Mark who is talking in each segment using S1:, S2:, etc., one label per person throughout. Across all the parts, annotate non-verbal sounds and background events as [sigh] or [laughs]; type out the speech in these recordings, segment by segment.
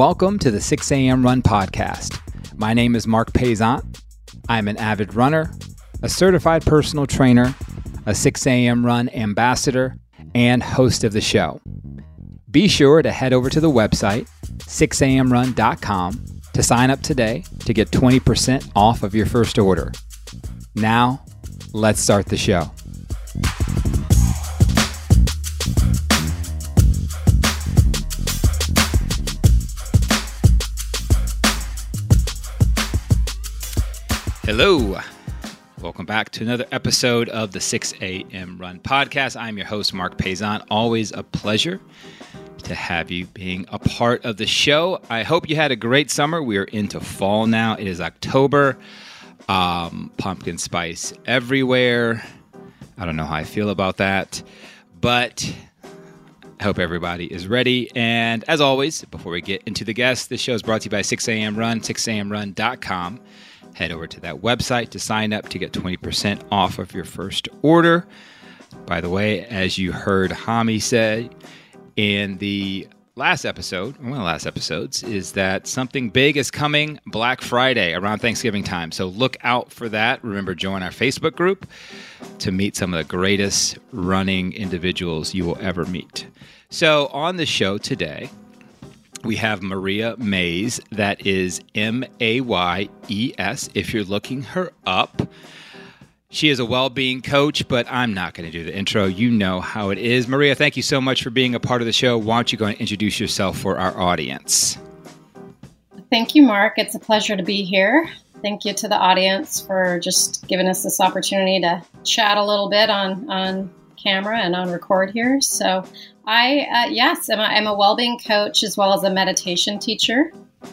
S1: Welcome to the 6 a.m. Run Podcast. My name is Marc Paisant. I'm an avid runner, a certified personal trainer, a 6 a.m. Run ambassador, and host of the show. Be sure to head over to the website, 6amrun.com, to sign up today to get 20% off of your first order. Now, let's start the show. Hello. Welcome back to another episode of the 6 a.m. Run podcast. I'm your host, Marc Paisant. Always a pleasure to have you being a part of the show. I hope you had a great summer. We are into fall now. It is October. Um, pumpkin spice everywhere. I don't know how I feel about that, but I hope everybody is ready. And as always, before we get into the guests, this show is brought to you by 6am Run, 6amrun.com. Head over to that website to sign up to get 20% off of your first order. By the way, as you heard Hami say in the last episode, one of the last episodes, is that something big is coming Black Friday around Thanksgiving time. So look out for that. Remember, join our Facebook group to meet some of the greatest running individuals you will ever meet. So on the show today, we have Maria Mayes. That is M A Y E S. If you're looking her up, she is a well being coach, but I'm not going to do the intro. You know how it is. Maria, thank you so much for being a part of the show. Why don't you go and introduce yourself for our audience?
S2: Thank you, Marc. It's a pleasure to be here. Thank you to the audience for just giving us this opportunity to chat a little bit on, on camera and on record here. So, I, uh, yes, I'm a, I'm a well-being coach as well as a meditation teacher,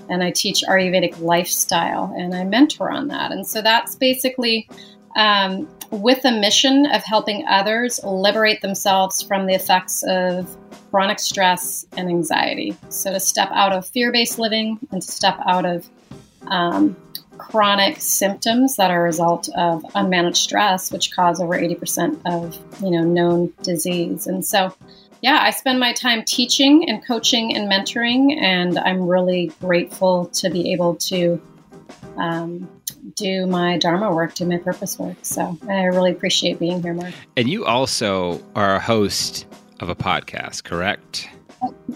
S2: and I teach Ayurvedic lifestyle, and I mentor on that. And so that's basically um, with a mission of helping others liberate themselves from the effects of chronic stress and anxiety. So to step out of fear-based living and to step out of um, chronic symptoms that are a result of unmanaged stress, which cause over 80% of you know known disease. And so yeah, I spend my time teaching and coaching and mentoring, and I'm really grateful to be able to um, do my Dharma work, do my purpose work. So I really appreciate being here, Marc.
S1: And you also are a host of a podcast, correct?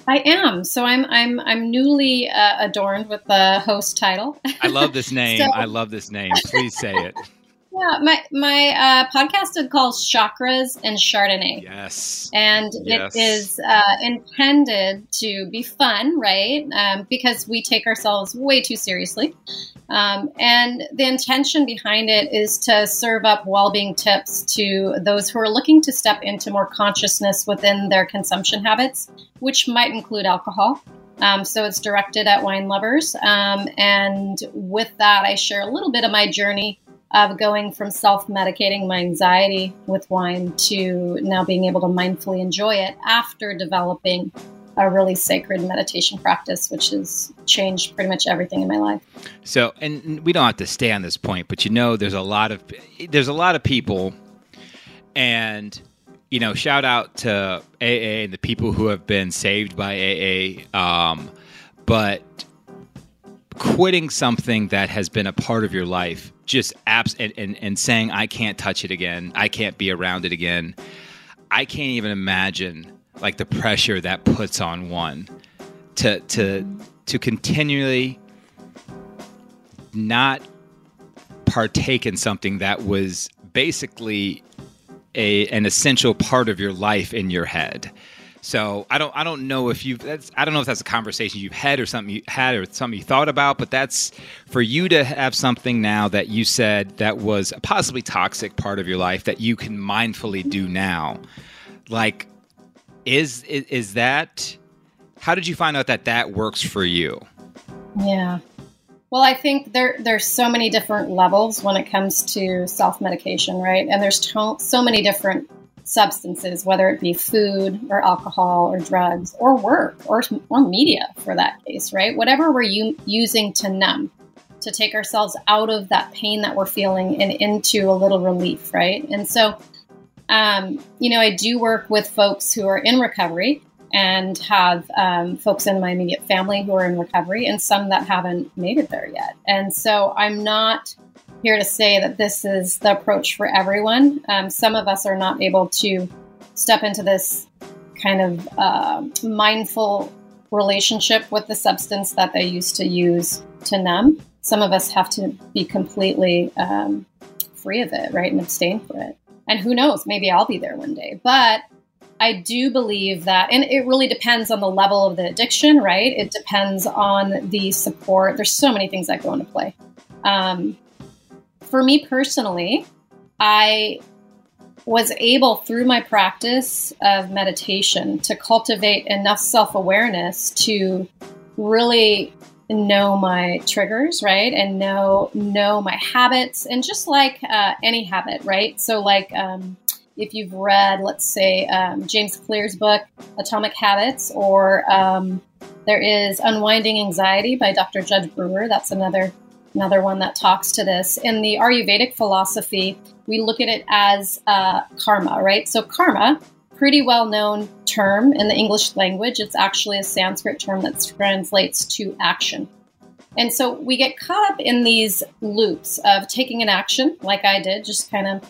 S2: I am. So I'm I'm I'm newly uh, adorned with the host title.
S1: I love this [laughs] name. so, I love this name. Please say it.
S2: Yeah, my my uh, podcast is called Chakras and Chardonnay.
S1: Yes,
S2: and yes. it is uh, intended to be fun, right? Um, because we take ourselves way too seriously, um, and the intention behind it is to serve up well-being tips to those who are looking to step into more consciousness within their consumption habits, which might include alcohol. Um, so it's directed at wine lovers. Um, and with that, I share a little bit of my journey of going from self medicating my anxiety with wine to now being able to mindfully enjoy it after developing a really sacred meditation practice, which has changed pretty much everything in my life.
S1: So, and we don't have to stay on this point, but you know, there's a lot of there's a lot of people, and you know, shout out to AA and the people who have been saved by AA. Um, but quitting something that has been a part of your life just apps and, and, and saying i can't touch it again. I can't be around it again. I can't even imagine like the pressure that puts on one to to to continually not partake in something that was basically a an essential part of your life in your head so I don't I don't know if you that's I don't know if that's a conversation you've had or something you had or something you thought about, but that's for you to have something now that you said that was a possibly toxic part of your life that you can mindfully do now. Like is is, is that how did you find out that that works for you?
S2: Yeah. Well, I think there there's so many different levels when it comes to self medication, right? And there's to- so many different substances, whether it be food or alcohol or drugs or work or, or media for that case, right? Whatever we're u- using to numb, to take ourselves out of that pain that we're feeling and into a little relief, right? And so, um, you know, I do work with folks who are in recovery. and have um, folks in my immediate family who are in recovery and some that haven't made it there yet. And so I'm not here to say that this is the approach for everyone. Um, some of us are not able to step into this kind of uh, mindful relationship with the substance that they used to use to numb. Some of us have to be completely um, free of it, right, and abstain from it. And who knows, maybe I'll be there one day. But I do believe that, and it really depends on the level of the addiction, right? It depends on the support. There's so many things that go into play. Um, for me personally, I was able through my practice of meditation to cultivate enough self awareness to really know my triggers right and know know my habits and just like uh, any habit right so like um, if you've read, let's say, um, James Clear's book, Atomic Habits, or um, there is Unwinding Anxiety by Dr. Jud Brewer. That's another another one that talks to this. In the Ayurvedic philosophy, we look at it as uh, karma, right? So karma, pretty well known term in the English language. It's actually a Sanskrit term that translates to action. And so we get caught up in these loops of taking an action, like I did, just kind of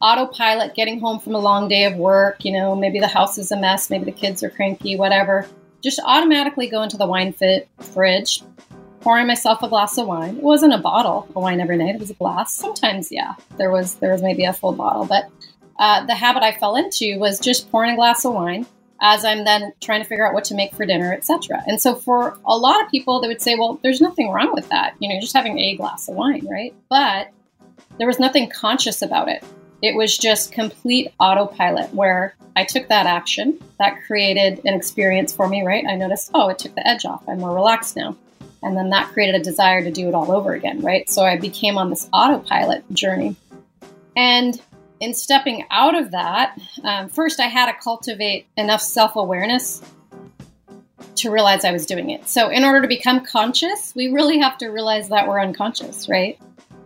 S2: autopilot getting home from a long day of work, you know, maybe the house is a mess, maybe the kids are cranky, whatever. Just automatically go into the wine fit fridge, pouring myself a glass of wine. It wasn't a bottle of wine every night; it was a glass. Sometimes, yeah, there was there was maybe a full bottle, but uh, the habit I fell into was just pouring a glass of wine as I'm then trying to figure out what to make for dinner, etc. And so, for a lot of people, they would say, "Well, there's nothing wrong with that. You know, you're just having a glass of wine, right?" But there was nothing conscious about it. It was just complete autopilot where I took that action that created an experience for me, right? I noticed, oh, it took the edge off. I'm more relaxed now. And then that created a desire to do it all over again, right? So I became on this autopilot journey. And in stepping out of that, um, first I had to cultivate enough self awareness to realize I was doing it. So, in order to become conscious, we really have to realize that we're unconscious, right?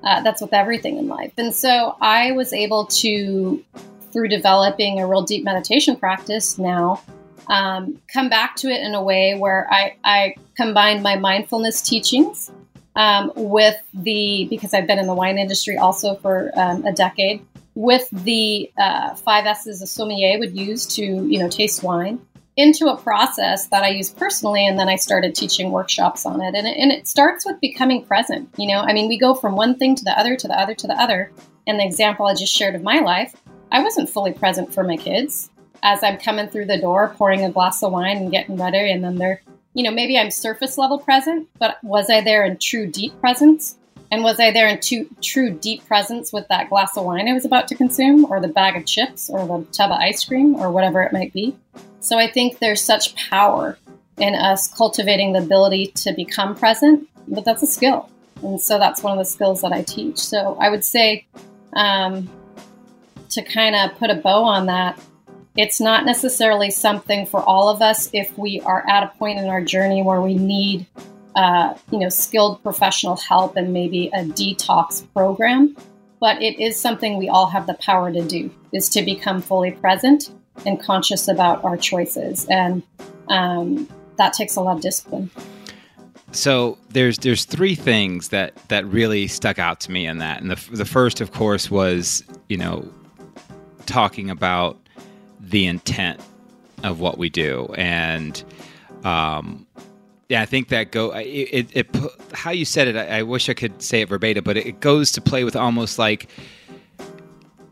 S2: Uh, that's with everything in life. And so I was able to, through developing a real deep meditation practice now, um, come back to it in a way where I, I combined my mindfulness teachings um, with the, because I've been in the wine industry also for um, a decade, with the uh, five S's a sommelier would use to, you know, taste wine into a process that I use personally, and then I started teaching workshops on it. And, it. and it starts with becoming present. You know, I mean, we go from one thing to the other to the other to the other. And the example I just shared of my life, I wasn't fully present for my kids as I'm coming through the door, pouring a glass of wine and getting ready. And then they're, you know, maybe I'm surface level present, but was I there in true deep presence? And was I there in true, true deep presence with that glass of wine I was about to consume, or the bag of chips, or the tub of ice cream, or whatever it might be? So I think there's such power in us cultivating the ability to become present, but that's a skill. And so that's one of the skills that I teach. So I would say um, to kind of put a bow on that, it's not necessarily something for all of us if we are at a point in our journey where we need, uh, you know, skilled professional help and maybe a detox program. But it is something we all have the power to do, is to become fully present and conscious about our choices. And um, that takes a lot of discipline.
S1: So there's there's three things that that really stuck out to me in that, and the the first, of course, was you know talking about the intent of what we do, and um, yeah, I think that go it, it, it how you said it. I, I wish I could say it verbatim, but it goes to play with almost like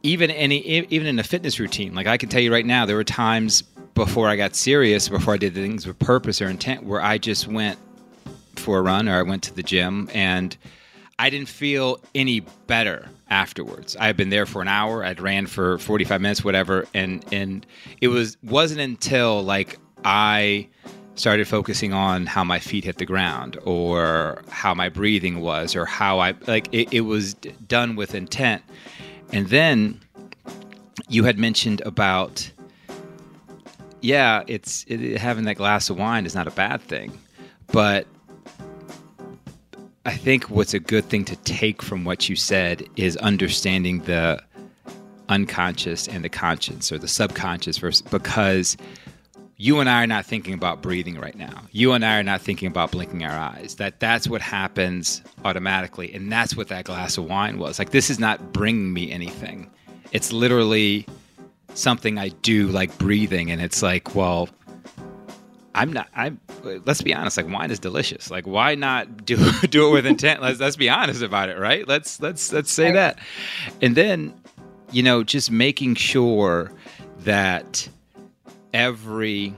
S1: even any even in a fitness routine like i can tell you right now there were times before i got serious before i did things with purpose or intent where i just went for a run or i went to the gym and i didn't feel any better afterwards. I had been there for an hour. I'd ran for 45 minutes whatever. And and it was wasn't until like i started focusing on how my feet hit the ground or how my breathing was or how i like it, it was done with intent. And then you had mentioned about, yeah, it's it, having that glass of wine is not a bad thing, but I think what's a good thing to take from what you said is understanding the unconscious and the conscious or the subconscious versus because you and I are not thinking about breathing right now. You and I are not thinking about blinking our eyes. That that's what happens automatically, and that's what that glass of wine was. Like this is not bringing me anything. It's literally something I do, like breathing, and it's like, well, I'm not. I let's be honest. Like wine is delicious. Like why not do [laughs] do it with intent? let's let's be honest about it, right? Let's let's let's say that, and then, you know, just making sure that every,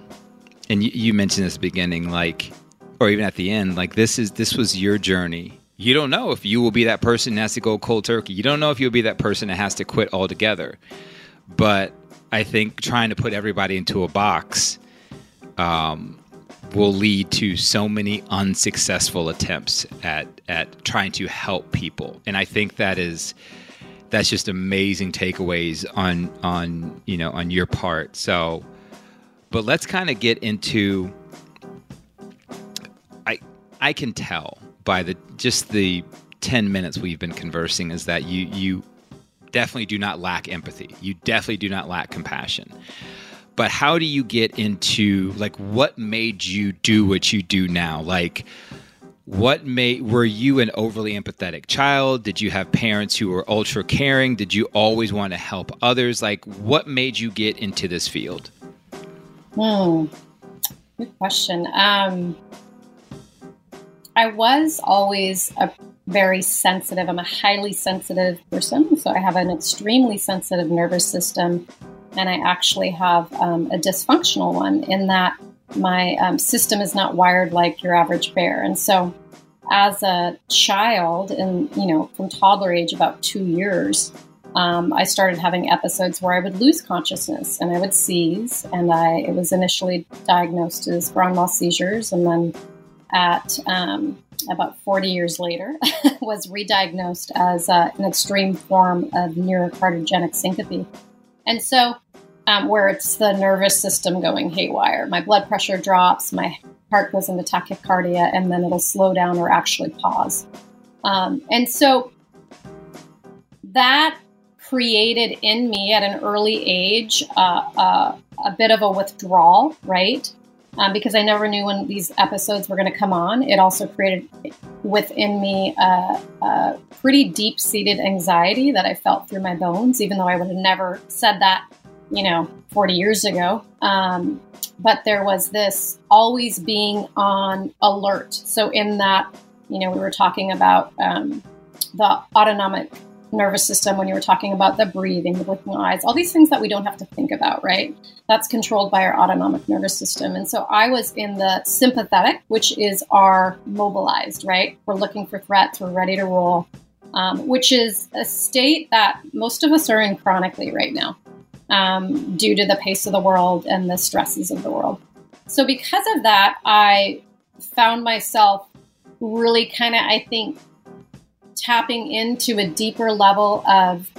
S1: and you, you mentioned this beginning, like, or even at the end, like this is this was your journey. You don't know if you will be that person that has to go cold turkey. You don't know if you'll be that person that has to quit altogether. But I think trying to put everybody into a box um, will lead to so many unsuccessful attempts at at trying to help people. And I think that is that's just amazing takeaways on on you know on your part. So, but let's kind of get into. I I can tell by the just the ten minutes we've been conversing is that you you definitely do not lack empathy. You definitely do not lack compassion but how do you get into like what made you do what you do now? Like what made were you an overly empathetic child? Did you have parents who were ultra caring? Did you always want to help others? Like what made you get into this field?
S2: Hmm good question. Um i was always a very sensitive i'm a highly sensitive person so i have an extremely sensitive nervous system and I actually have um, a dysfunctional one in that my um, system is not wired like your average bear. And so, as a child, and you know, from toddler age, about two years, um, I started having episodes where I would lose consciousness and I would seize. And I it was initially diagnosed as grand mal seizures, and then at um, about 40 years later, [laughs] was re-diagnosed as uh, an extreme form of neurocardiogenic syncope. And so um, where it's the nervous system going haywire. My blood pressure drops, my heart goes into tachycardia, and then it'll slow down or actually pause. Um, and so that created in me at an early age uh, uh, a bit of a withdrawal, right? Um, because I never knew when these episodes were going to come on. It also created within me a, a pretty deep seated anxiety that I felt through my bones, even though I would have never said that you know, 40 years ago. Um, but there was this always being on alert. So, in that, you know, we were talking about um, the autonomic nervous system when you were talking about the breathing, the blinking eyes, all these things that we don't have to think about, right? That's controlled by our autonomic nervous system. And so I was in the sympathetic, which is our mobilized, right? We're looking for threats, we're ready to roll, um, which is a state that most of us are in chronically right now um, due to the pace of the world and the stresses of the world. So, because of that, I found myself really kind of, I think, tapping into a deeper level of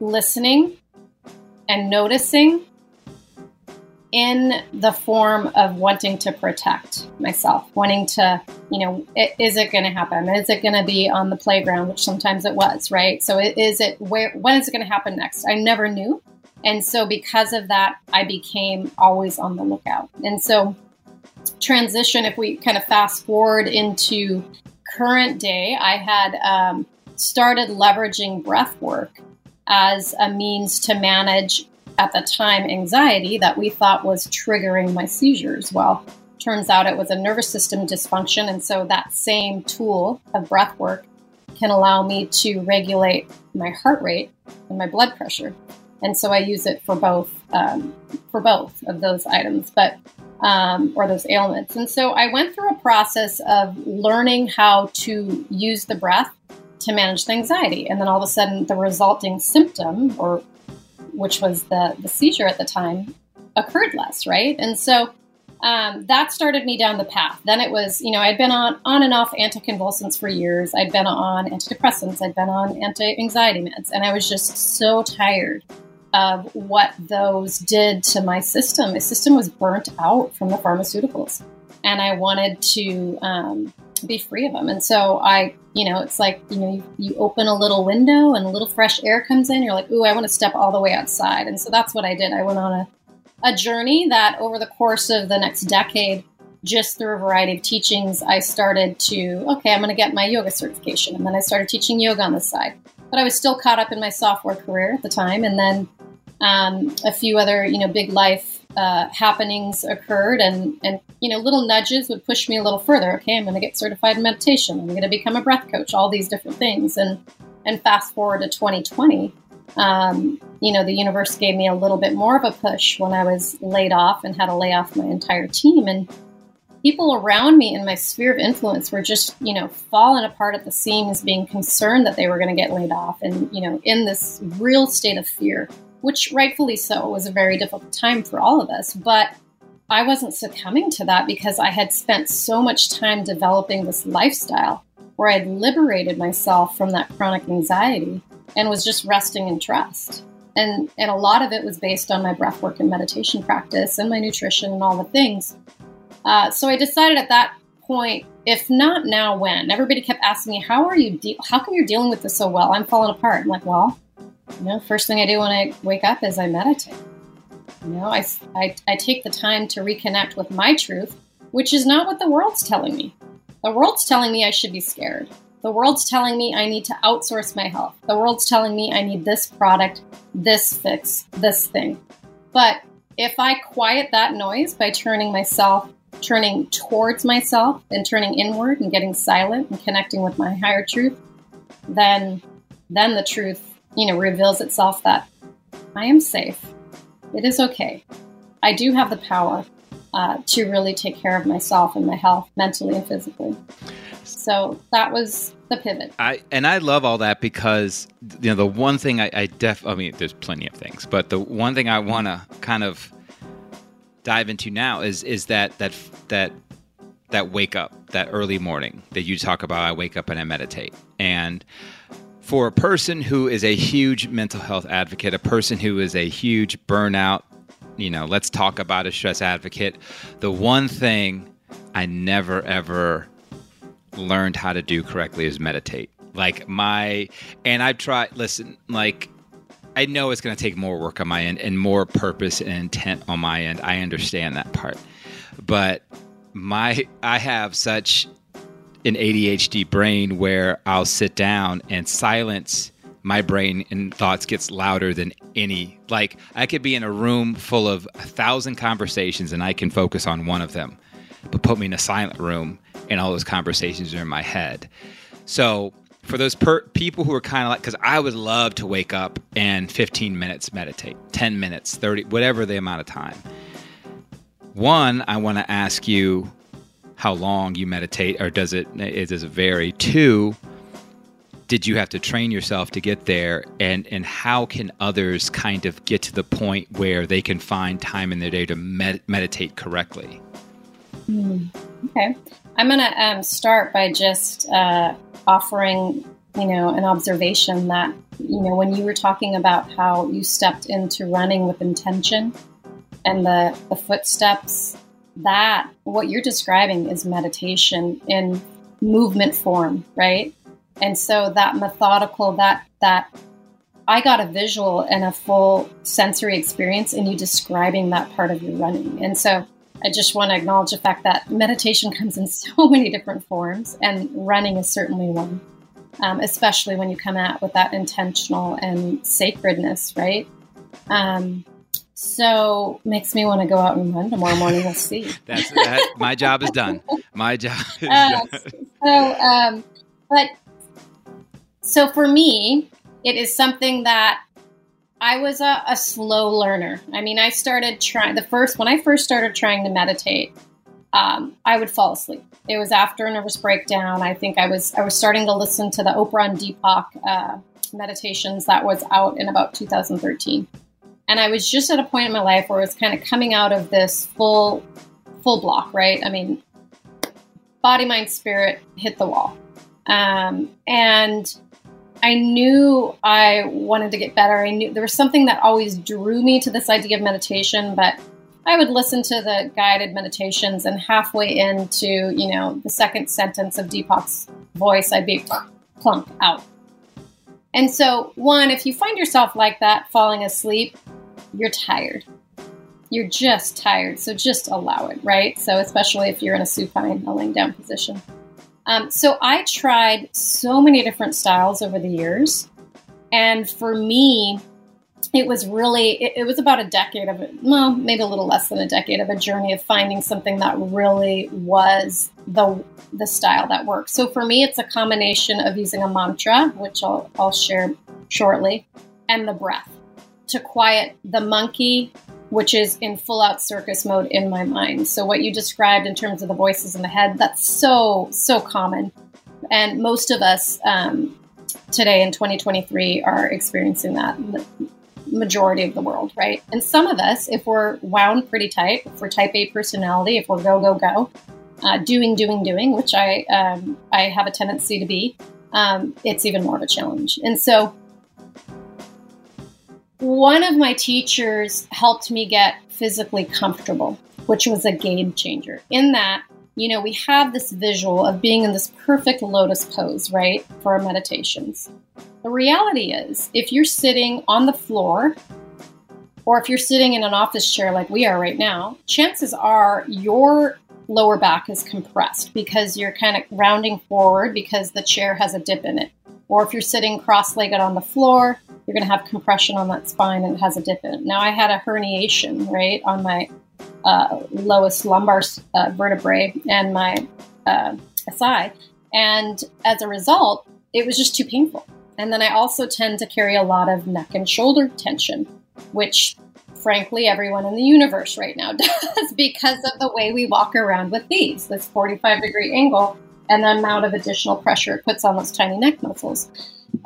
S2: listening and noticing in the form of wanting to protect myself, wanting to, you know, is it going to happen? Is it going to be on the playground, which sometimes it was, right? So is it where, when is it going to happen next? I never knew. And so, because of that, I became always on the lookout. And so, transition, if we kind of fast forward into current day, I had um, started leveraging breath work as a means to manage, at the time, anxiety that we thought was triggering my seizures. Well, turns out it was a nervous system dysfunction. And so, that same tool of breath work can allow me to regulate my heart rate and my blood pressure and so I use it for both um, for both of those items, but um, or those ailments. And so I went through a process of learning how to use the breath to manage the anxiety, and then all of a sudden, the resulting symptom, or which was the the seizure at the time, occurred less, right? And so. Um, that started me down the path. Then it was, you know, I'd been on on and off anticonvulsants for years. I'd been on antidepressants. I'd been on anti-anxiety meds, and I was just so tired of what those did to my system. My system was burnt out from the pharmaceuticals, and I wanted to um, be free of them. And so I, you know, it's like you know, you, you, open a little window and a little fresh air comes in. You're like, ooh, I want to step all the way outside. And so that's what I did. I went on a a journey that over the course of the next decade, just through a variety of teachings, I started to, okay, I'm going to get my yoga certification. And then I started teaching yoga on the side. But I was still caught up in my software career at the time. And then um, a few other, you know, big life uh, happenings occurred and, and, you know, little nudges would push me a little further. Okay, I'm going to get certified in meditation. I'm going to become a breath coach, all these different things. And, and fast forward to 2020, um, you know, the universe gave me a little bit more of a push when I was laid off and had to lay off my entire team. And people around me in my sphere of influence were just, you know, falling apart at the seams, being concerned that they were going to get laid off and, you know, in this real state of fear, which rightfully so was a very difficult time for all of us. But I wasn't succumbing to that because I had spent so much time developing this lifestyle where I'd liberated myself from that chronic anxiety and was just resting in trust. And, and a lot of it was based on my breath work and meditation practice and my nutrition and all the things. Uh, so I decided at that point, if not now, when? Everybody kept asking me, "How are you? De- how come you're dealing with this so well?" I'm falling apart. I'm like, well, you know, first thing I do when I wake up is I meditate. You know, I, I, I take the time to reconnect with my truth, which is not what the world's telling me. The world's telling me I should be scared. The world's telling me I need to outsource my health. The world's telling me I need this product, this fix, this thing. But if I quiet that noise by turning myself, turning towards myself and turning inward and getting silent and connecting with my higher truth, then then the truth, you know, reveals itself that I am safe. It is okay. I do have the power uh, to really take care of myself and my health mentally and physically. So that was the pivot.
S1: I and I love all that because you know the one thing I, I def I mean there's plenty of things, but the one thing I want to kind of dive into now is is that that that that wake up that early morning that you talk about. I wake up and I meditate and. For a person who is a huge mental health advocate, a person who is a huge burnout, you know, let's talk about a stress advocate. The one thing I never ever learned how to do correctly is meditate. Like my, and I've tried, listen, like, I know it's going to take more work on my end and more purpose and intent on my end. I understand that part. But my, I have such an ADHD brain where I'll sit down and silence my brain and thoughts gets louder than any like i could be in a room full of a thousand conversations and i can focus on one of them but put me in a silent room and all those conversations are in my head. So for those per- people who are kind of like, because I would love to wake up and 15 minutes meditate, 10 minutes, 30, whatever the amount of time. One, I want to ask you how long you meditate, or does it does it vary? Two, did you have to train yourself to get there, and and how can others kind of get to the point where they can find time in their day to med- meditate correctly?
S2: Mm, okay. I'm going to um, start by just uh, offering, you know, an observation that, you know, when you were talking about how you stepped into running with intention and the, the footsteps, that what you're describing is meditation in movement form, right? And so that methodical, that, that, I got a visual and a full sensory experience in you describing that part of your running. And so I just want to acknowledge the fact that meditation [laughs] comes in so many different forms, and running is certainly one, um, especially when you come at with that intentional and sacredness, right? Um, so makes me want to go out and run tomorrow morning. We'll see. [laughs]
S1: That's that, my job is done. My job. Is uh, done.
S2: So, um, but so for me, it is something that I was a, a, slow learner. I mean, I started trying the first when I first started trying to meditate. Um, I would fall asleep. It was after a nervous breakdown. I think I was I was starting to listen to the Oprah and Deepak uh, meditations that was out in about 2013, and I was just at a point in my life where I was kind of coming out of this full full block. Right? I mean, body, mind, spirit hit the wall, um, and I knew I wanted to get better. I knew there was something that always drew me to this idea of meditation, but I would listen to the guided meditations, and halfway into, you know, the second sentence of Deepak's voice, I'd be plunk out. And so, one, if you find yourself like that, falling asleep, you're tired. you're just tired. So just allow it, right? So, especially if you're in a supine, a laying down position. Um, so, I tried so many different styles over the years. And for me, it was really it, it, was about a decade of well maybe a little less than a decade of a journey of finding something that really was the the style that works. So for me it's a combination of using a mantra which i'll, I'll share shortly and the breath. To quiet the monkey which is in full out circus mode in my mind. So what you described in terms of the voices in the head that's so so common. And most of us um, today in 2023 are experiencing that majority of the world, right? And some of us, if we're wound pretty tight, if we're type A personality, if we're go, go, go, uh, doing, doing, doing, which I, um, I have a tendency to be, um, it's even more of a challenge. And so one of my teachers helped me get physically comfortable, which was a game changer in that you know, we have this visual of being in this perfect lotus pose, right, for our meditations. The reality is, if you're sitting on the floor or if you're sitting in an office chair like we are right now, chances are your lower back is compressed because you're kind of rounding forward because the chair has a dip in it. Or if you're sitting cross legged on the floor, you're going to have compression on that spine and it has a dip in it. Now, I had a herniation, right, on my uh, lowest lumbar uh, vertebrae and my uh, SI. And as a result, it was just too painful. And then I also tend to carry a lot of neck and shoulder tension, which frankly everyone in the universe right now [laughs] does because of the way we walk around with these, this 45 degree angle and the amount of additional pressure it puts on those tiny neck muscles.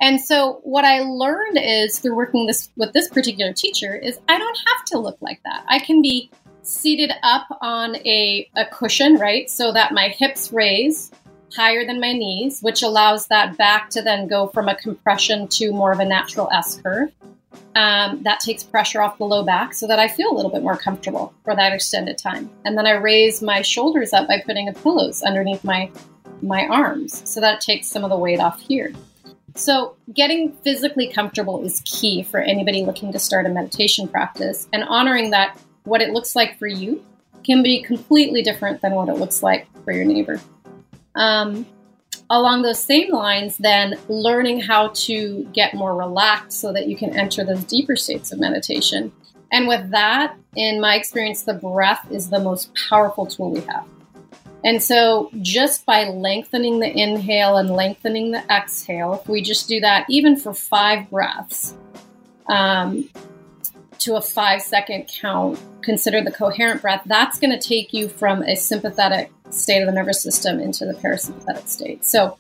S2: And so what I learned is through working this with this particular teacher is I don't have to look like that. I can be seated up on a, a cushion, right? So that my hips raise higher than my knees, which allows that back to then go from a compression to more of a natural S curve. Um, that takes pressure off the low back so that I feel a little bit more comfortable for that extended time. And then I raise my shoulders up by putting a pillows underneath my my arms so that it takes some of the weight off here. So, getting physically comfortable is key for anybody looking to start a meditation practice and honoring that what it looks like for you can be completely different than what it looks like for your neighbor. Um, along those same lines, then learning how to get more relaxed so that you can enter those deeper states of meditation. And with that, in my experience, the breath is the most powerful tool we have. And so, just by lengthening the inhale and lengthening the exhale, if we just do that even for five breaths, um, to a five second count, consider the coherent breath, that's going to take you from a sympathetic state of the nervous system into the parasympathetic state. So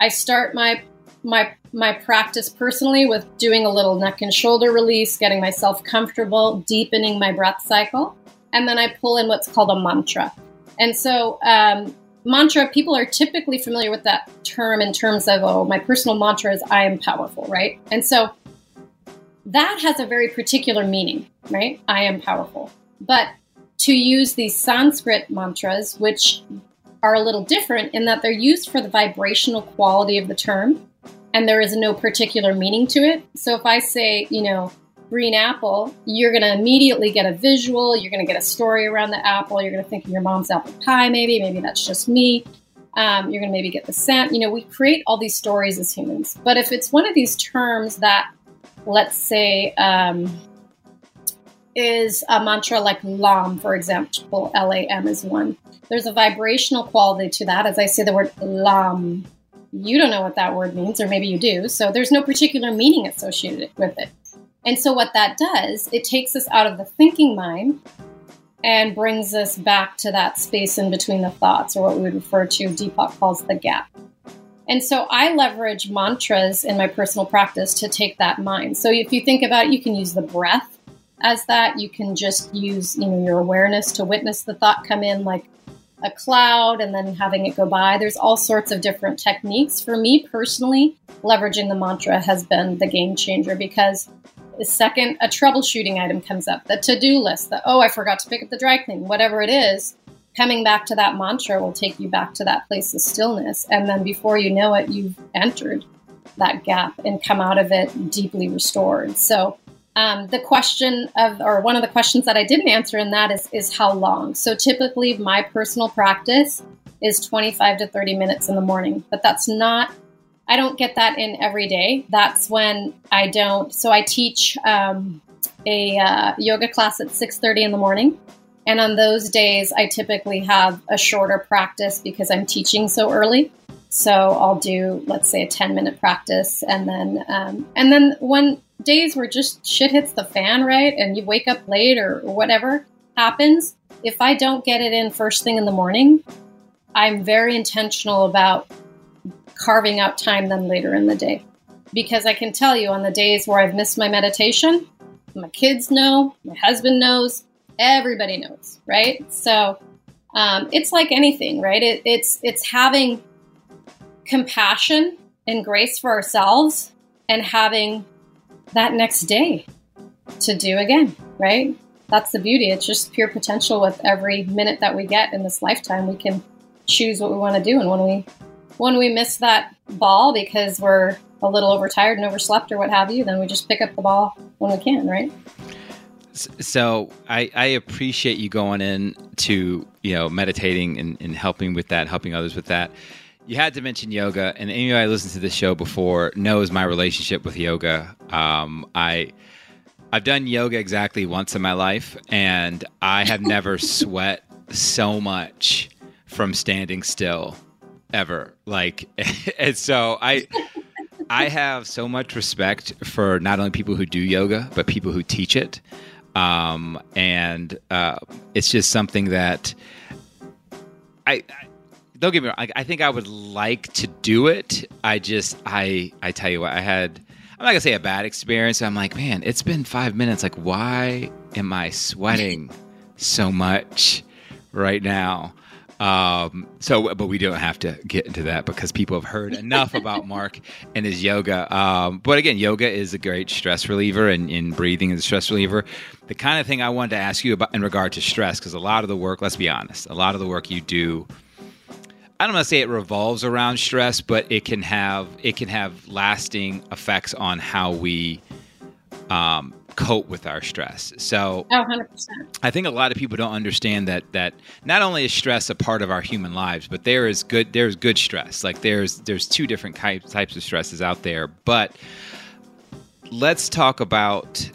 S2: I start my my my practice personally with doing a little neck and shoulder release, getting myself comfortable, deepening my breath cycle, and then I pull in what's called a mantra. And so um, mantra, people are typically familiar with that term in terms of, oh, my personal mantra is I am powerful, right? And so that has a very particular meaning, right? I am powerful. But to use these Sanskrit mantras, which are a little different in that they're used for the vibrational quality of the term, and there is no particular meaning to it. So if I say, you know, green apple, you're going to immediately get a visual, you're going to get a story around the apple, you're going to think of your mom's apple pie, maybe, maybe that's just me. Um, you're going to maybe get the scent. You know, we create all these stories as humans. But if it's one of these terms that let's say, um, is a mantra like LAM, for example, L A M is one. There's a vibrational quality to that. As I say the word LAM, you don't know what that word means, or maybe you do. So there's no particular meaning associated with it. And so what that does, it takes us out of the thinking mind and brings us back to that space in between the thoughts, or what we would refer to, Deepak calls the gap. And so I leverage mantras in my personal practice to take that mind. So if you think about it, you can use the breath as that. You can just use, you know, your awareness to witness the thought come in like a cloud and then having it go by. There's all sorts of different techniques. For me personally, leveraging the mantra has been the game changer because the second a troubleshooting item comes up, the to-do list, the oh, I forgot to pick up the dry clean, whatever it is, coming back to that mantra will take you back to that place of stillness. And then before you know it, you've entered that gap and come out of it deeply restored. So, Um, the question of, or one of the questions that I didn't answer in that is, is how long. So typically, my personal practice is 25 to 30 minutes in the morning, but that's not. I don't get that in every day. That's when I don't. So I teach um, a uh, yoga class at 6:30 in the morning, and on those days, I typically have a shorter practice because I'm teaching so early. So I'll do, let's say, a 10 minute practice, and then um, and then when days where just shit hits the fan, right, and you wake up late or whatever happens, if I don't get it in first thing in the morning, I'm very intentional about carving out time then later in the day. Because I can tell you on the days where I've missed my meditation, my kids know, my husband knows, everybody knows, right? So um, it's like anything, right? It, it's it's having compassion and grace for ourselves and having that next day to do again, right? That's the beauty. It's just pure potential with every minute that we get in this lifetime. We can choose what we want to do. And when we when we miss that ball because we're a little overtired and overslept or what have you, then we just pick up the ball when we can, right?
S1: So I, I appreciate you going in to you know meditating and, and helping with that, helping others with that you had to mention yoga, and anybody listened to this show before knows my relationship with yoga. Um, I I've done yoga exactly once in my life, and I have never [laughs] sweat so much from standing still ever. Like, [laughs] and so I. I have so much respect for not only people who do yoga, but people who teach it. Um, and uh, it's just something that I, don't get me wrong. I, I, think I would like to do it. I just, I, I tell you what, I had. I'm not gonna say a bad experience. I'm like, man, it's been five minutes. Like, why am I sweating so much right now? Um, so, but we don't have to get into that because people have heard enough about Marc [laughs] and his yoga. Um, but again, yoga is a great stress reliever, and, and breathing is a stress reliever. The kind of thing I wanted to ask you about in regard to stress, because a lot of the work, let's be honest, a lot of the work you do I don't want to say it revolves around stress, but it can have it can have lasting effects on how we um, cope with our stress. So,
S2: oh, 100%.
S1: I think a lot of people don't understand that that not only is stress a part of our human lives, but there is good there's good stress. Like there's there's two different types types of stresses out there. But let's talk about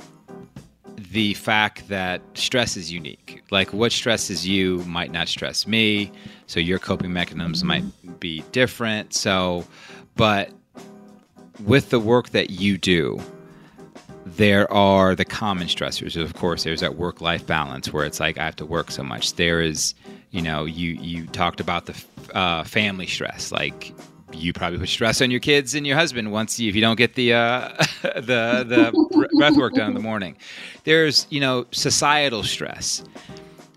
S1: the fact that stress is unique. Like what stresses you might not stress me. So your coping mechanisms might be different. So, but with the work that you do, there are the common stressors. Of course, there's that work life balance where it's like I have to work so much. There is, you know, you you talked about the uh, family stress, like you probably put stress on your kids and your husband once you, if you don't get the uh, [laughs] the the breath work done in the morning. There's you know societal stress,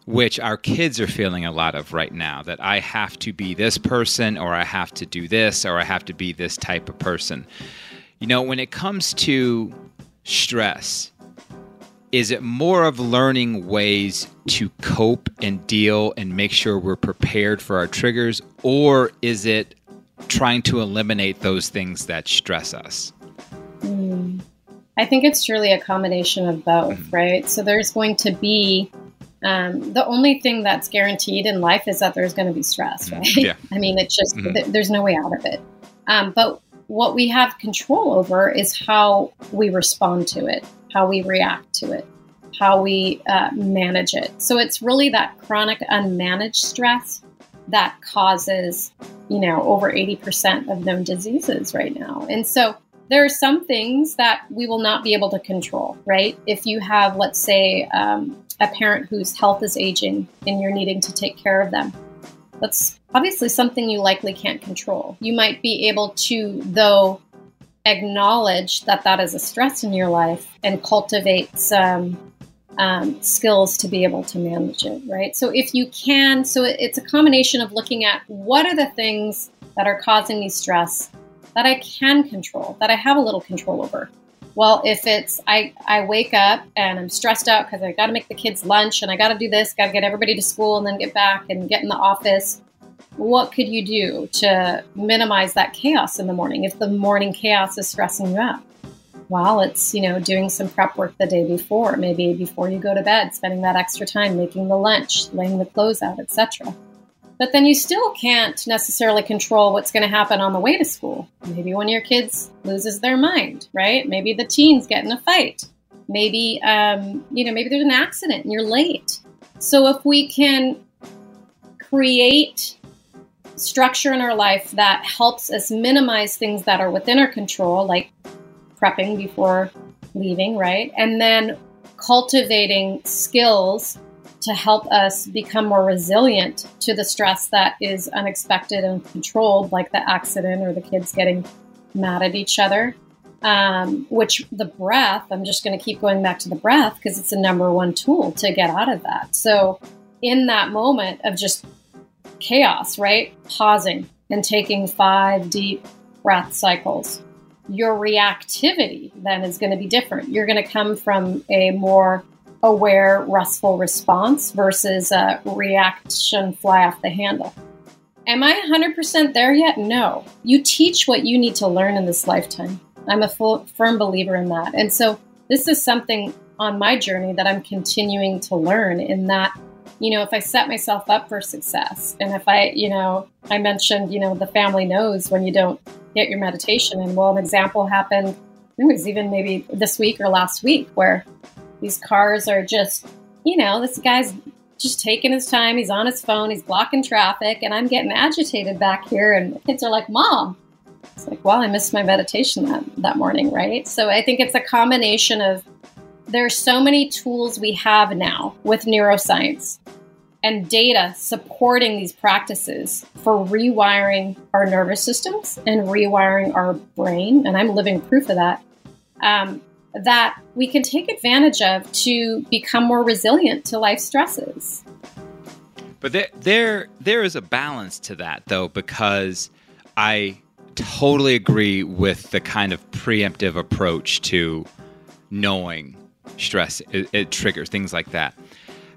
S1: which our kids are feeling a lot of right now. That I have to be this person, or I have to do this, or I have to be this type of person. You know, when it comes to stress, is it more of learning ways to cope and deal and make sure we're prepared for our triggers or is it trying to eliminate those things that stress us?
S2: Mm. I think it's truly a combination of both, mm. right? So there's going to be um, the only thing that's guaranteed in life is that there's going to be stress, mm-hmm. right? Yeah. [laughs] I mean, it's just mm-hmm. th- there's no way out of it. Um, but what we have control over is how we respond to it, how we react to it, how we uh, manage it. So it's really that chronic unmanaged stress that causes, you know, over 80% of known diseases right now. And so there are some things that we will not be able to control, right? If you have, let's say, um, a parent whose health is aging and you're needing to take care of them, that's obviously something you likely can't control. You might be able to, though, acknowledge that that is a stress in your life and cultivate some um, skills to be able to manage it, right? So if you can, so it's a combination of looking at what are the things that are causing me stress that I can control, that I have a little control over. Well, if it's I, I wake up and I'm stressed out because I got to make the kids lunch and I got to do this, got to get everybody to school and then get back and get in the office. What could you do to minimize that chaos in the morning if the morning chaos is stressing you out? Well, it's, you know, doing some prep work the day before, maybe before you go to bed, spending that extra time making the lunch, laying the clothes out, etc. But then you still can't necessarily control what's going to happen on the way to school. Maybe one of your kids loses their mind, right? Maybe the teens get in a fight. Maybe, um, you know, maybe there's an accident and you're late. So if we can create structure in our life that helps us minimize things that are within our control, like prepping before leaving, right? And then cultivating skills to help us become more resilient to the stress that is unexpected and controlled, like the accident or the kids getting mad at each other. Um, which the breath, I'm just going to keep going back to the breath because it's the number one tool to get out of that. So, in that moment of just chaos, right? Pausing and taking five deep breath cycles, your reactivity then is going to be different. You're going to come from a more aware, restful response versus a reaction fly off the handle. Am I 100% there yet? No. You teach what you need to learn in this lifetime. I'm a full, firm believer in that. And so this is something on my journey that I'm continuing to learn in that, you know, if I set myself up for success and if I, you know, I mentioned, you know, the family knows when you don't get your meditation. And well, an example happened, it was even maybe this week or last week where these cars are just, you know, this guy's just taking his time. He's on his phone. He's blocking traffic, and I'm getting agitated back here. And kids are like, "Mom." It's like, well, I missed my meditation that, that morning, right? So I think it's a combination of there's so many tools we have now with neuroscience and data supporting these practices for rewiring our nervous systems and rewiring our brain. And I'm living proof of that. Um, that we can take advantage of to become more resilient to life stresses.
S1: But there, there, there is a balance to that, though, because I totally agree with the kind of preemptive approach to knowing stress it, it triggers things like that.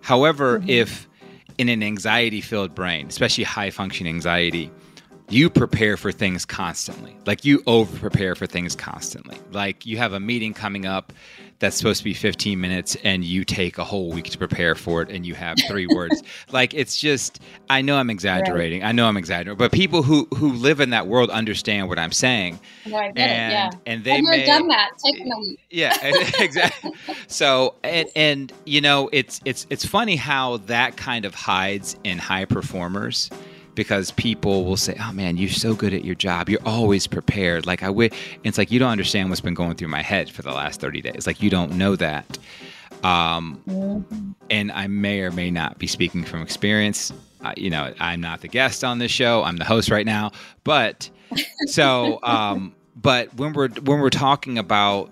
S1: However, mm-hmm. if in an anxiety-filled brain, especially high-function anxiety, you prepare for things constantly. Like you over prepare for things constantly. Like you have a meeting coming up that's supposed to be 15 minutes and you take a whole week to prepare for it and you have three [laughs] words. Like it's just I know I'm exaggerating. Right. I know I'm exaggerating, but people who who live in that world understand what I'm saying.
S2: No, and, it, yeah.
S1: And they
S2: may done that. Take a week.
S1: Yeah, [laughs] [laughs] exactly. so and and you know, it's it's it's funny how that kind of hides in high performers because people will say, "Oh man, you're so good at your job. You're always prepared." Like I wish it's like you don't understand what's been going through my head for the last 30 days. Like you don't know that. Um, and I may or may not be speaking from experience. Uh, you know, I'm not the guest on this show. I'm the host right now. But so, [laughs] um, but when we're when we're talking about,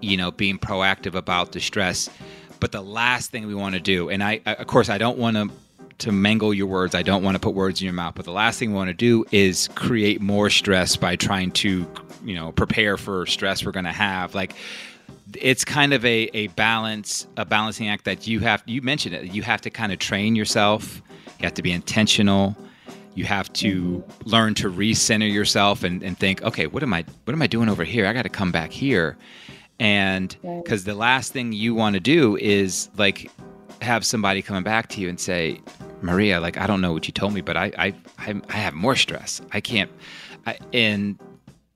S1: you know, being proactive about the stress, but the last thing we want to do, and I, of course, I don't want to to mangle your words. I don't want to put words in your mouth. But the last thing we want to do is create more stress by trying to, you know, prepare for stress we're going to have. Like it's kind of a, a balance, a balancing act that you have. You mentioned it. You have to kind of train yourself. You have to be intentional. You have to learn to recenter yourself and, and think, okay, what am I what am I doing over here? I got to come back here. And because the last thing you want to do is like have somebody coming back to you and say, Maria, like I don't know what you told me, but I I I, have more stress. I can't. I, and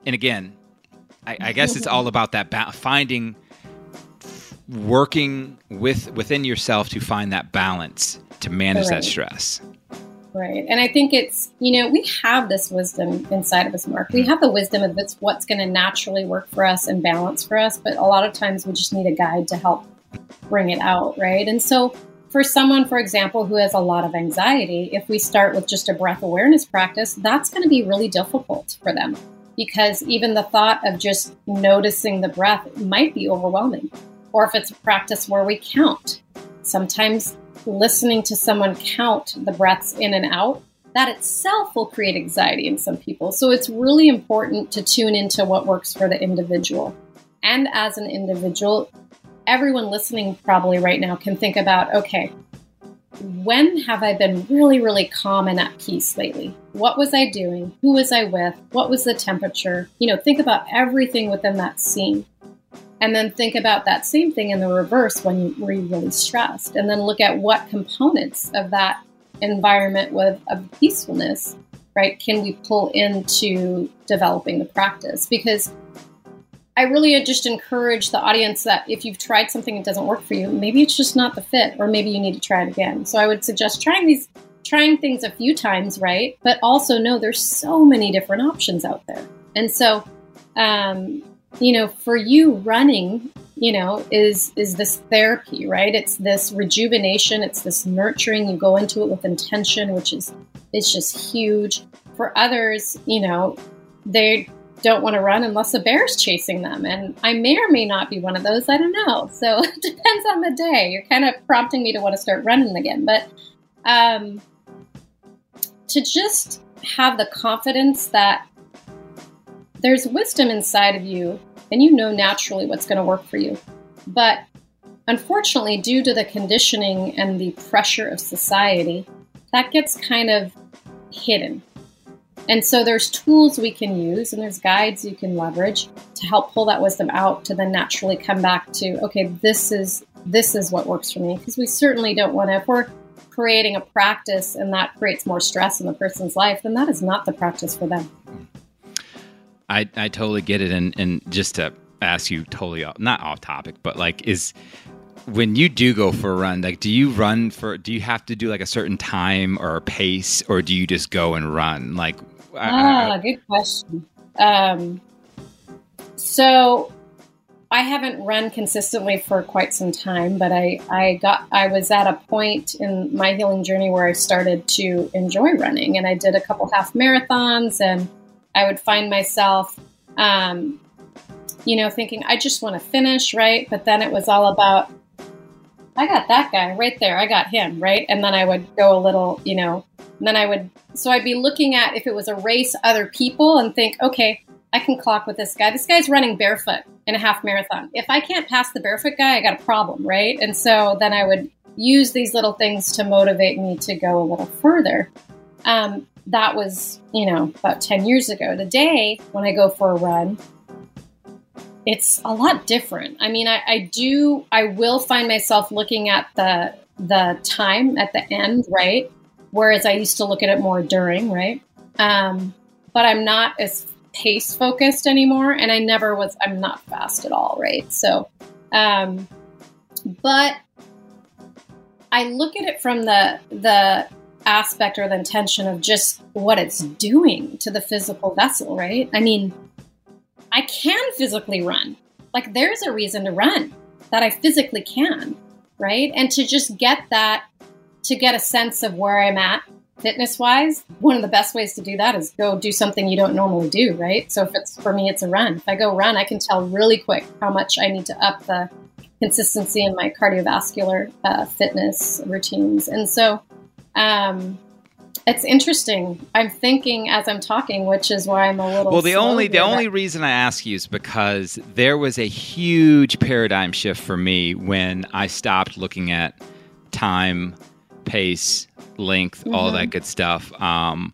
S1: and again, I, I guess it's all about that ba- finding, working with within yourself to find that balance to manage right. that stress.
S2: Right. And I think it's, you know, we have this wisdom inside of us, Marc. We have the wisdom of it's what's going to naturally work for us and balance for us. But a lot of times we just need a guide to help bring it out. Right. And so for someone, for example, who has a lot of anxiety, if we start with just a breath awareness practice, that's going to be really difficult for them because even the thought of just noticing the breath might be overwhelming. Or if it's a practice where we count, sometimes listening to someone count the breaths in and out, that itself will create anxiety in some people. So it's really important to tune into what works for the individual. And as an individual, everyone listening probably right now can think about okay, when have I been really, really calm and at peace lately? What was I doing? Who was I with? What was the temperature? You know, think about everything within that scene. and then think about that same thing in the reverse when you, are really stressed and then look at what components of that environment with of peacefulness right can we pull into developing the practice because I really just encourage the audience that if you've tried something that doesn't work for you, maybe it's just not the fit, or maybe you need to try it again. So I would suggest trying these, trying things a few times, right? But also know there's so many different options out there. And so, um, you know, for you running, you know, is is this therapy, right? It's this rejuvenation, it's this nurturing. You go into it with intention, which is it's just huge. For others, you know, they don't want to run unless a bear's chasing them. And I may or may not be one of those. I don't know. [laughs] So it depends on the day. You're kind of prompting me to want to start running again. But um, to just have the confidence that there's wisdom inside of you and you know naturally what's going to work for you. But unfortunately, due to the conditioning and the pressure of society, that gets kind of hidden and so there's tools we can use and there's guides you can leverage to help pull that wisdom out to then naturally come back to, okay, this is this is what works for me. Because we certainly don't want to if we're creating a practice and that creates more stress in the person's life, then that is not the practice for them.
S1: I, I totally get it. And, and just to ask you totally off, not off topic, but like is when you do go for a run, like do you run for do you have to do like a certain time or a pace or do you just go and run? Like
S2: ah, good question. Um, so I haven't run consistently for quite some time, but I, I got I was at a point in my healing journey where I started to enjoy running, and I did a couple half marathons, and I would find myself, um, you know, thinking I just want to finish, right? But then it was all about I got that guy right there. I got him, right? And then I would go a little, you know, then I would, so I'd be looking at if it was a race, other people, and think, okay, I can clock with this guy. This guy's running barefoot in a half marathon. If I can't pass the barefoot guy, I got a problem, right? And so then I would use these little things to motivate me to go a little further. Um, that was, you know, about 10 years ago. Today, when I go for a run, it's a lot different. I mean, I, I do, I will find myself looking at the the time at the end, right? Whereas I used to look at it more during, right? Um, but I'm not as pace focused anymore, and I never was. I'm not fast at all, right? So, um, but I look at it from the the aspect or the intention of just what it's doing to the physical vessel, right? I mean, I can physically run. Like there's a reason to run that I physically can, right? And to just get that, to get a sense of where I'm at fitness wise, one of the best ways to do that is go do something you don't normally do, right? So if it's for me, it's a run. If I go run, I can tell really quick how much I need to up the consistency in my cardiovascular uh, fitness routines. And so, um, it's interesting. I'm thinking as I'm talking, which is why I'm a little.
S1: Well, the only the only reason I ask you is because there was a huge paradigm shift for me when I stopped looking at time, pace, length, mm-hmm. all that good stuff. Um,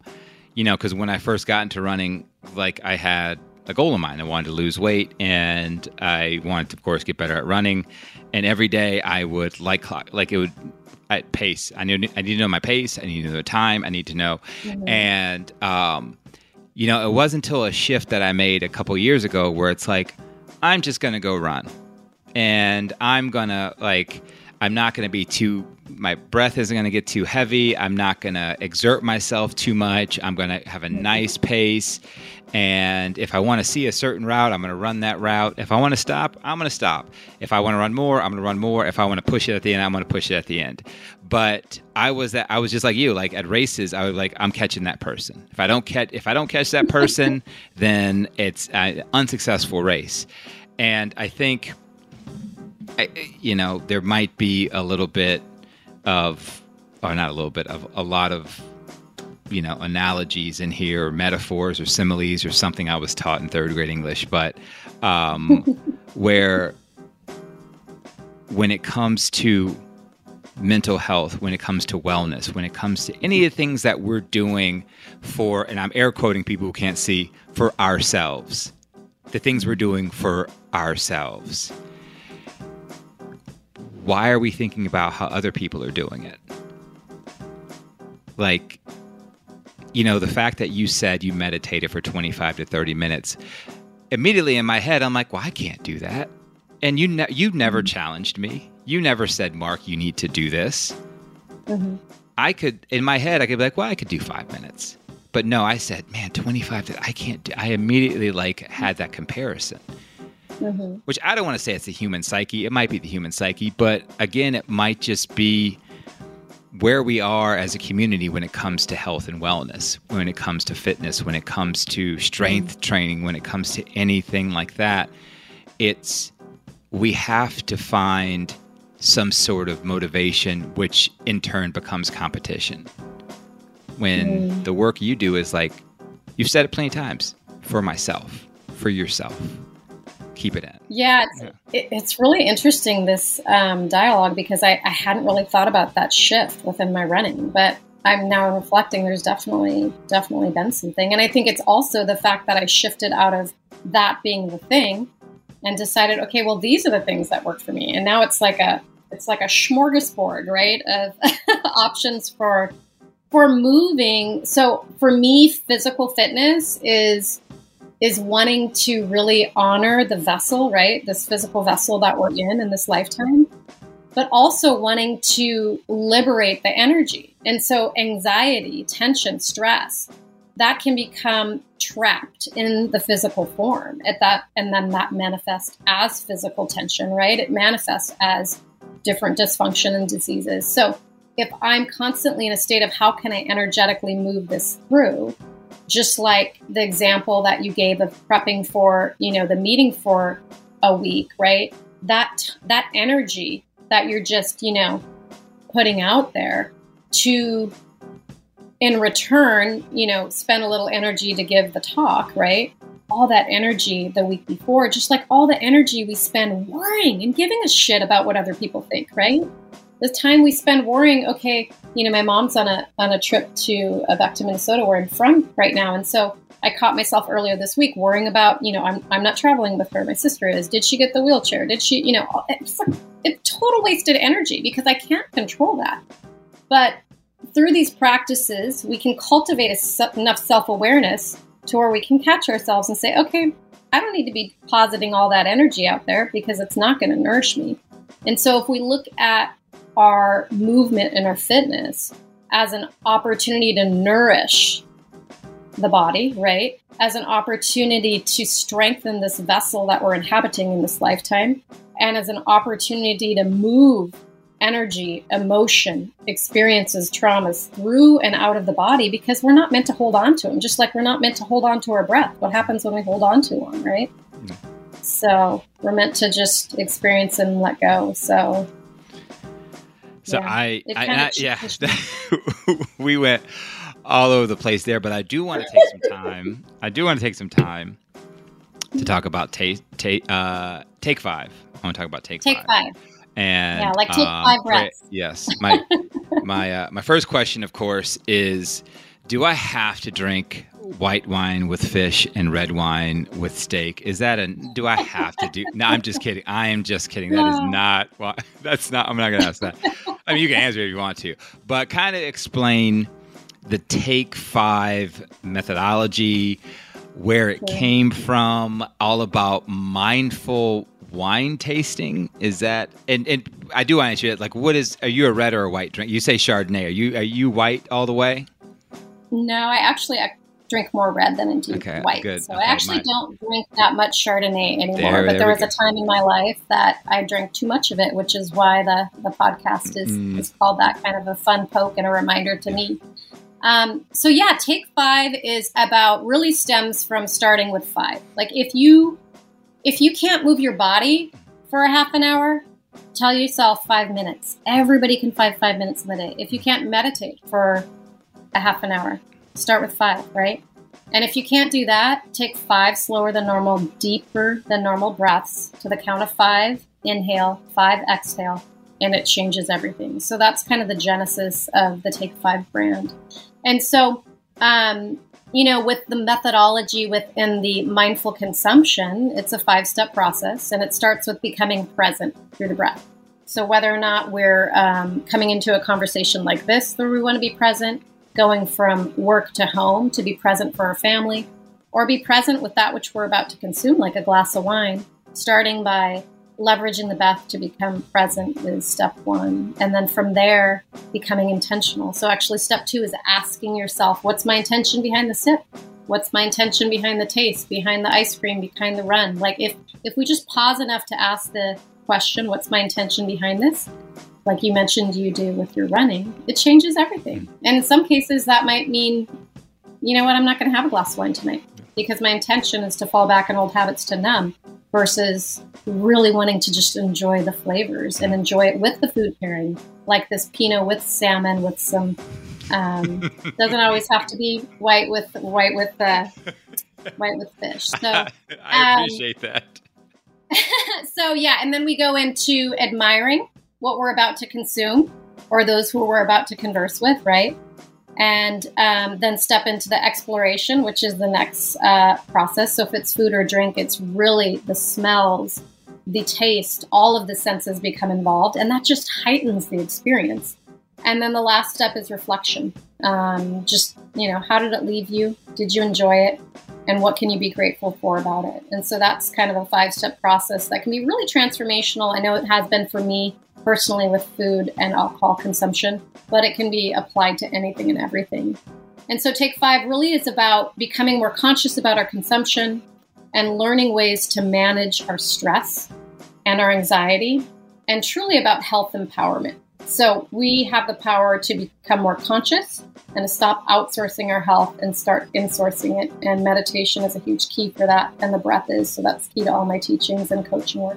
S1: you know, because when I first got into running, like I had a goal of mine. I wanted to lose weight, and I wanted to, of course, get better at running. And every day I would like clock, like it would at pace. I need I need to know my pace. I need to know the time. I need to know, mm-hmm. and um, you know, it wasn't until a shift that I made a couple years ago where it's like, I'm just gonna go run, and I'm gonna like, I'm not gonna be too. My breath isn't gonna get too heavy. I'm not gonna exert myself too much. I'm gonna have a nice pace, and if I want to see a certain route, I'm going to run that route. If I want to stop, I'm going to stop. If I want to run more, I'm going to run more. If I want to push it at the end, I'm going to push it at the end. But I was that I was just like you. Like at races, I was like, I'm catching that person. If I don't catch, if I don't catch that person, [laughs] then it's an unsuccessful race. And I think, I, you know, there might be a little bit of, or not a little bit of a lot of you know analogies in here or metaphors or similes or something I was taught in third grade English, but um, [laughs] where when it comes to mental health, when it comes to wellness, when it comes to any of the things that we're doing for, and I'm air quoting people who can't see, for ourselves, the things we're doing for ourselves, why are we thinking about how other people are doing it? Like, you know, the fact that you said you meditated for 25 to 30 minutes, immediately in my head, I'm like, well, I can't do that. And you, ne- you never mm-hmm. challenged me. You never said, Marc, you need to do this. Mm-hmm. I could, in my head, I could be like, well, I could do five minutes. But no, I said, man, 25, to, I can't do, I immediately like had that comparison. Mm-hmm. Which I don't want to say it's the human psyche. It might be the human psyche, but again, it might just be where we are as a community when it comes to health and wellness, when it comes to fitness, when it comes to strength mm-hmm. training, when it comes to anything like that. It's we have to find some sort of motivation, which in turn becomes competition. When mm. the work you do is like, you've said it plenty of times for myself, for yourself. Keep it in.
S2: Yeah, it's, yeah. It, it's really interesting this um, dialogue because I, I hadn't really thought about that shift within my running, but I'm now reflecting. There's definitely definitely been something, and I think it's also the fact that I shifted out of that being the thing and decided, okay, well, these are the things that work for me. And now it's like a it's like a smorgasbord, right, of [laughs] options for for moving. So for me, physical fitness is is wanting to really honor the vessel, right? This physical vessel that we're in in this lifetime, but also wanting to liberate the energy. And so anxiety, tension, stress, that can become trapped in the physical form at that and then that manifests as physical tension right it manifests as different dysfunction and diseases so if i'm constantly in a state of how can i energetically move this through just like the example that you gave of prepping for you know the meeting for a week right that that energy that you're just you know putting out there to in return, you know, spend a little energy to give the talk, right? All that energy the week before, just like all the energy we spend worrying and giving a shit about what other people think, right? The time we spend worrying, okay, you know, my mom's on a on a trip to uh, back to Minnesota where I'm from right now, and so I caught myself earlier this week worrying about, you know, I'm, I'm not traveling with her. My sister is. Did she get the wheelchair? Did she, you know, it's like it's total wasted energy because I can't control that. But through these practices, we can cultivate enough self awareness to where we can catch ourselves and say, okay, I don't need to be positing all that energy out there because it's not going to nourish me. And so, if we look at our movement and our fitness as an opportunity to nourish the body, right? As an opportunity to strengthen this vessel that we're inhabiting in this lifetime, and as an opportunity to move energy, emotion, experiences, traumas through and out of the body because we're not meant to hold on to them, just like we're not meant to hold on to our breath. What happens when we hold on to one, right? Mm. So we're meant to just experience and let go. So,
S1: so yeah, I, I, I yeah, [laughs] we went all over the place there, but I do want to take some time. I do want to take some time to talk about take take uh, take five. I want to talk about take,
S2: take
S1: five.
S2: five.
S1: And
S2: yeah, like take um, five breaths.
S1: Yes, my my uh, my first question, of course, is: Do I have to drink white wine with fish and red wine with steak? Is that a? Do I have to do? No, I'm just kidding. I am just kidding. That is not. Well, that's not. I'm not going to ask that. I mean, you can answer if you want to, but kind of explain the take five methodology, where it came from, all about mindful wine tasting is that and and i do want to ask you like what is are you a red or a white drink you say chardonnay are you are you white all the way
S2: no i actually I drink more red than into okay, white good. so okay, i actually my... don't drink that much chardonnay anymore there, but there, there was a time in my life that i drank too much of it which is why the the podcast is mm. is called that kind of a fun poke and a reminder to me um, so yeah, take five is about really stems from starting with five. Like if you if you can't move your body for a half an hour, tell yourself five minutes. Everybody can find five minutes in the day. If you can't meditate for a half an hour, start with five, right? And if you can't do that, take five slower than normal, deeper than normal breaths to the count of five. Inhale, five exhale, and it changes everything. So that's kind of the genesis of the Take Five brand. And so um, you know, with the methodology within the mindful consumption, it's a five step process and it starts with becoming present through the breath. So, whether or not we're um, coming into a conversation like this where we want to be present, going from work to home to be present for our family, or be present with that which we're about to consume, like a glass of wine, starting by leveraging the breath to become present is step one. And then from there, becoming intentional. So, actually, step two is asking yourself, what's my intention behind the sip? What's my intention behind the taste, behind the ice cream, behind the run? Like, if, if we just pause enough to ask the question, what's my intention behind this? Like you mentioned, you do with your running, it changes everything. And in some cases, that might mean, you know what, I'm not going to have a glass of wine tonight because my intention is to fall back on old habits to numb versus really wanting to just enjoy the flavors and enjoy it with the food pairing, like this Pinot with salmon with some. Um, [laughs] doesn't always have to be white with white with uh, white with fish. [laughs] So
S1: I appreciate um, that. [laughs]
S2: so yeah, and then we go into admiring what we're about to consume or those who we're about to converse with, right? and um, then step into the exploration, which is the next uh, process. So if it's food or drink, it's really the smells, the taste, all of the senses become involved, and that just heightens the experience. And then the last step is reflection. Um, just, you know, how did it leave you? Did you enjoy it? And what can you be grateful for about it? And so that's kind of a five step process that can be really transformational. I know it has been for me personally with food and alcohol consumption, but it can be applied to anything and everything. And so, Take Five really is about becoming more conscious about our consumption and learning ways to manage our stress and our anxiety, and truly about health empowerment. So, we have the power to become more conscious and to stop outsourcing our health and start insourcing it. And meditation is a huge key for that, and the breath is. So, that's key to all my teachings and coaching work.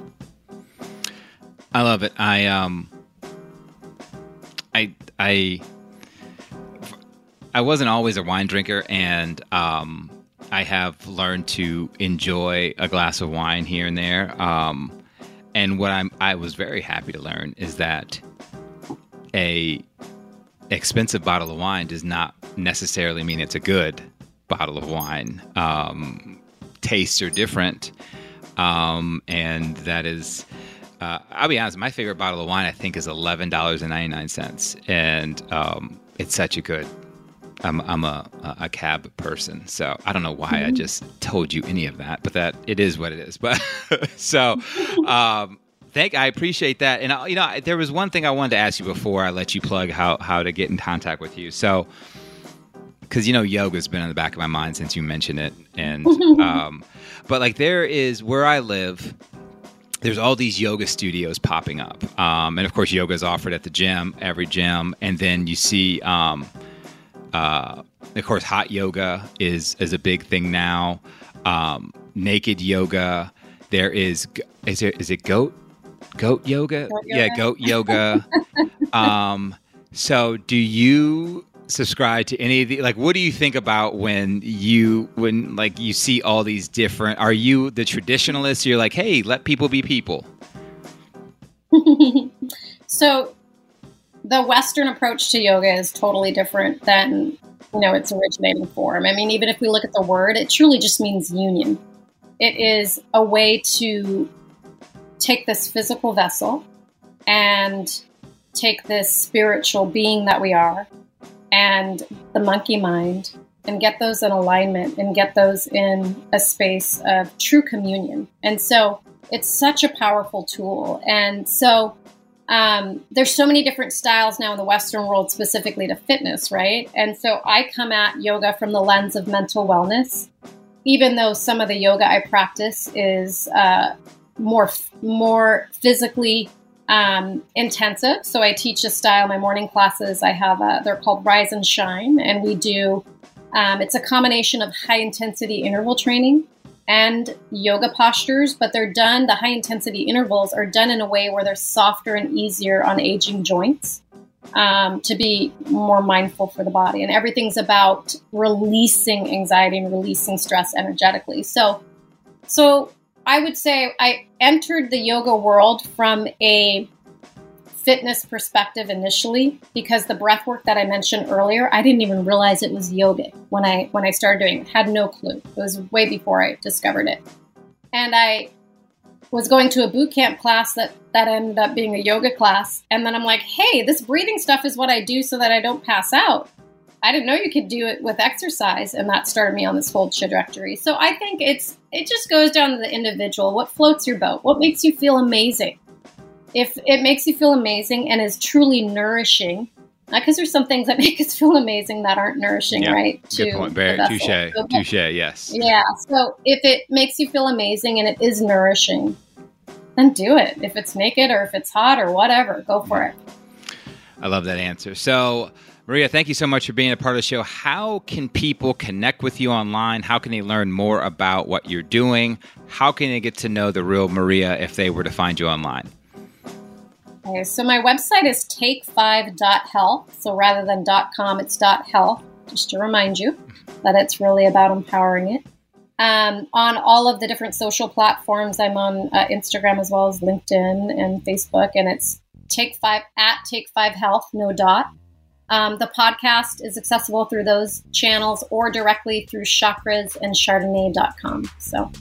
S1: I love it. I um I I I wasn't always a wine drinker and um I have learned to enjoy a glass of wine here and there. Um and what I'm I was very happy to learn is that a expensive bottle of wine does not necessarily mean it's a good bottle of wine. Um, tastes are different, um, and that is uh, I'll be honest, my favorite bottle of wine I think is eleven dollars and ninety nine cents, and um, it's such a good. I'm I'm a a cab person, so I don't know why mm-hmm. I just told you any of that, but that it is what it is. [laughs] But so, um, thank I appreciate that, and uh, you know there was one thing I wanted to ask you before I let you plug how how to get in contact with you. So because you know yoga's been in the back of my mind since you mentioned it and [laughs] um, but like there is where i live there's all these yoga studios popping up. Um, and of course, yoga is offered at the gym, every gym. And then you see, um, uh, of course, hot yoga is, is a big thing now. Um, naked yoga. There is, is, there, is it goat? Goat yoga? Goat yoga? Yeah, goat yoga. [laughs] um, so do you subscribe to any of the like what do you think about when you when like you see all these different are you the traditionalist? You're like hey let people be people. [laughs]
S2: So the western approach to yoga is totally different than you know its originating form. I mean even if we look at the word it truly just means union. It is a way to take this physical vessel and take this spiritual being that we are and the monkey mind and get those in alignment and get those in a space of true communion. And so it's such a powerful tool. And so um, there's so many different styles now in the Western world, specifically to fitness, right? And so I come at yoga from the lens of mental wellness, even though some of the yoga I practice is uh, more more physically um, intensive. So I teach a style. My morning classes, I have a, they're called Rise and Shine, and we do. Um, it's a combination of high intensity interval training and yoga postures, but they're done. The high intensity intervals are done in a way where they're softer and easier on aging joints. Um, to be more mindful for the body. And everything's about releasing anxiety and releasing stress energetically. So, so I would say I entered the yoga world from a fitness perspective initially because the breath work that I mentioned earlier, I didn't even realize it was yoga when I when I started doing it. Had no clue. It was way before I discovered it. And I was going to a boot camp class that that ended up being a yoga class and then I'm like, "Hey, this breathing stuff is what I do so that I don't pass out." I didn't know you could do it with exercise, and that started me on this whole trajectory. So I think it's it just goes down to the individual. What floats your boat? What makes you feel amazing? If it makes you feel amazing and is truly nourishing, because there's some things that [laughs] make us feel amazing that aren't nourishing,
S1: Yeah,
S2: right?
S1: Good point.
S2: The
S1: touche. Touche. Yes.
S2: Yeah. So if it makes you feel amazing and it is nourishing, then do it. If it's naked or if it's hot or whatever, go for it.
S1: I love that answer. So, Maria, thank you so much for being a part of the show. How can people connect with you online? How can they learn more about what you're doing? How can they get to know the real Maria if they were to find you online?
S2: Okay, so my website is take5.health. So rather than .com, it's .health, just to remind you that it's really about empowering it. Um, on all of the different social platforms, I'm on uh, Instagram as well as LinkedIn and Facebook, and it's Take Five at Take Five Health, no dot. Um, the podcast is accessible through those channels or directly through chakras and chardonnay.com. So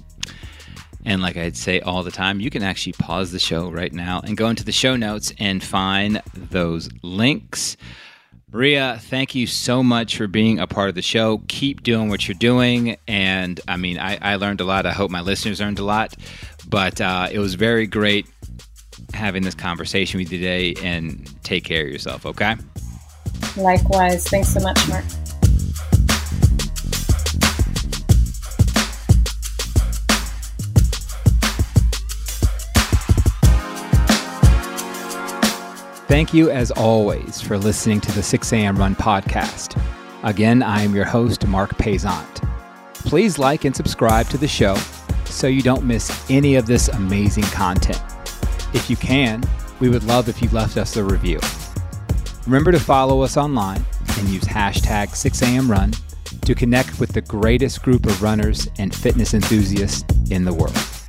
S1: And like I'd say all the time, you can actually pause the show right now and go into the show notes and find those links. Maria, thank you so much for being a part of the show. Keep doing what you're doing. And I mean, I, I learned a lot. I hope my listeners learned a lot. But uh, it was very great having this conversation with you today. And take care of yourself, okay?
S2: Likewise, thanks so much, Marc.
S1: Thank you, as always, for listening to the 6 a.m. Run podcast. Again, I am your host, Marc Paisant. Please like and subscribe to the show so you don't miss any of this amazing content. If you can, we would love if you left us a review. Remember to follow us online and use hashtag 6amrun to connect with the greatest group of runners and fitness enthusiasts in the world.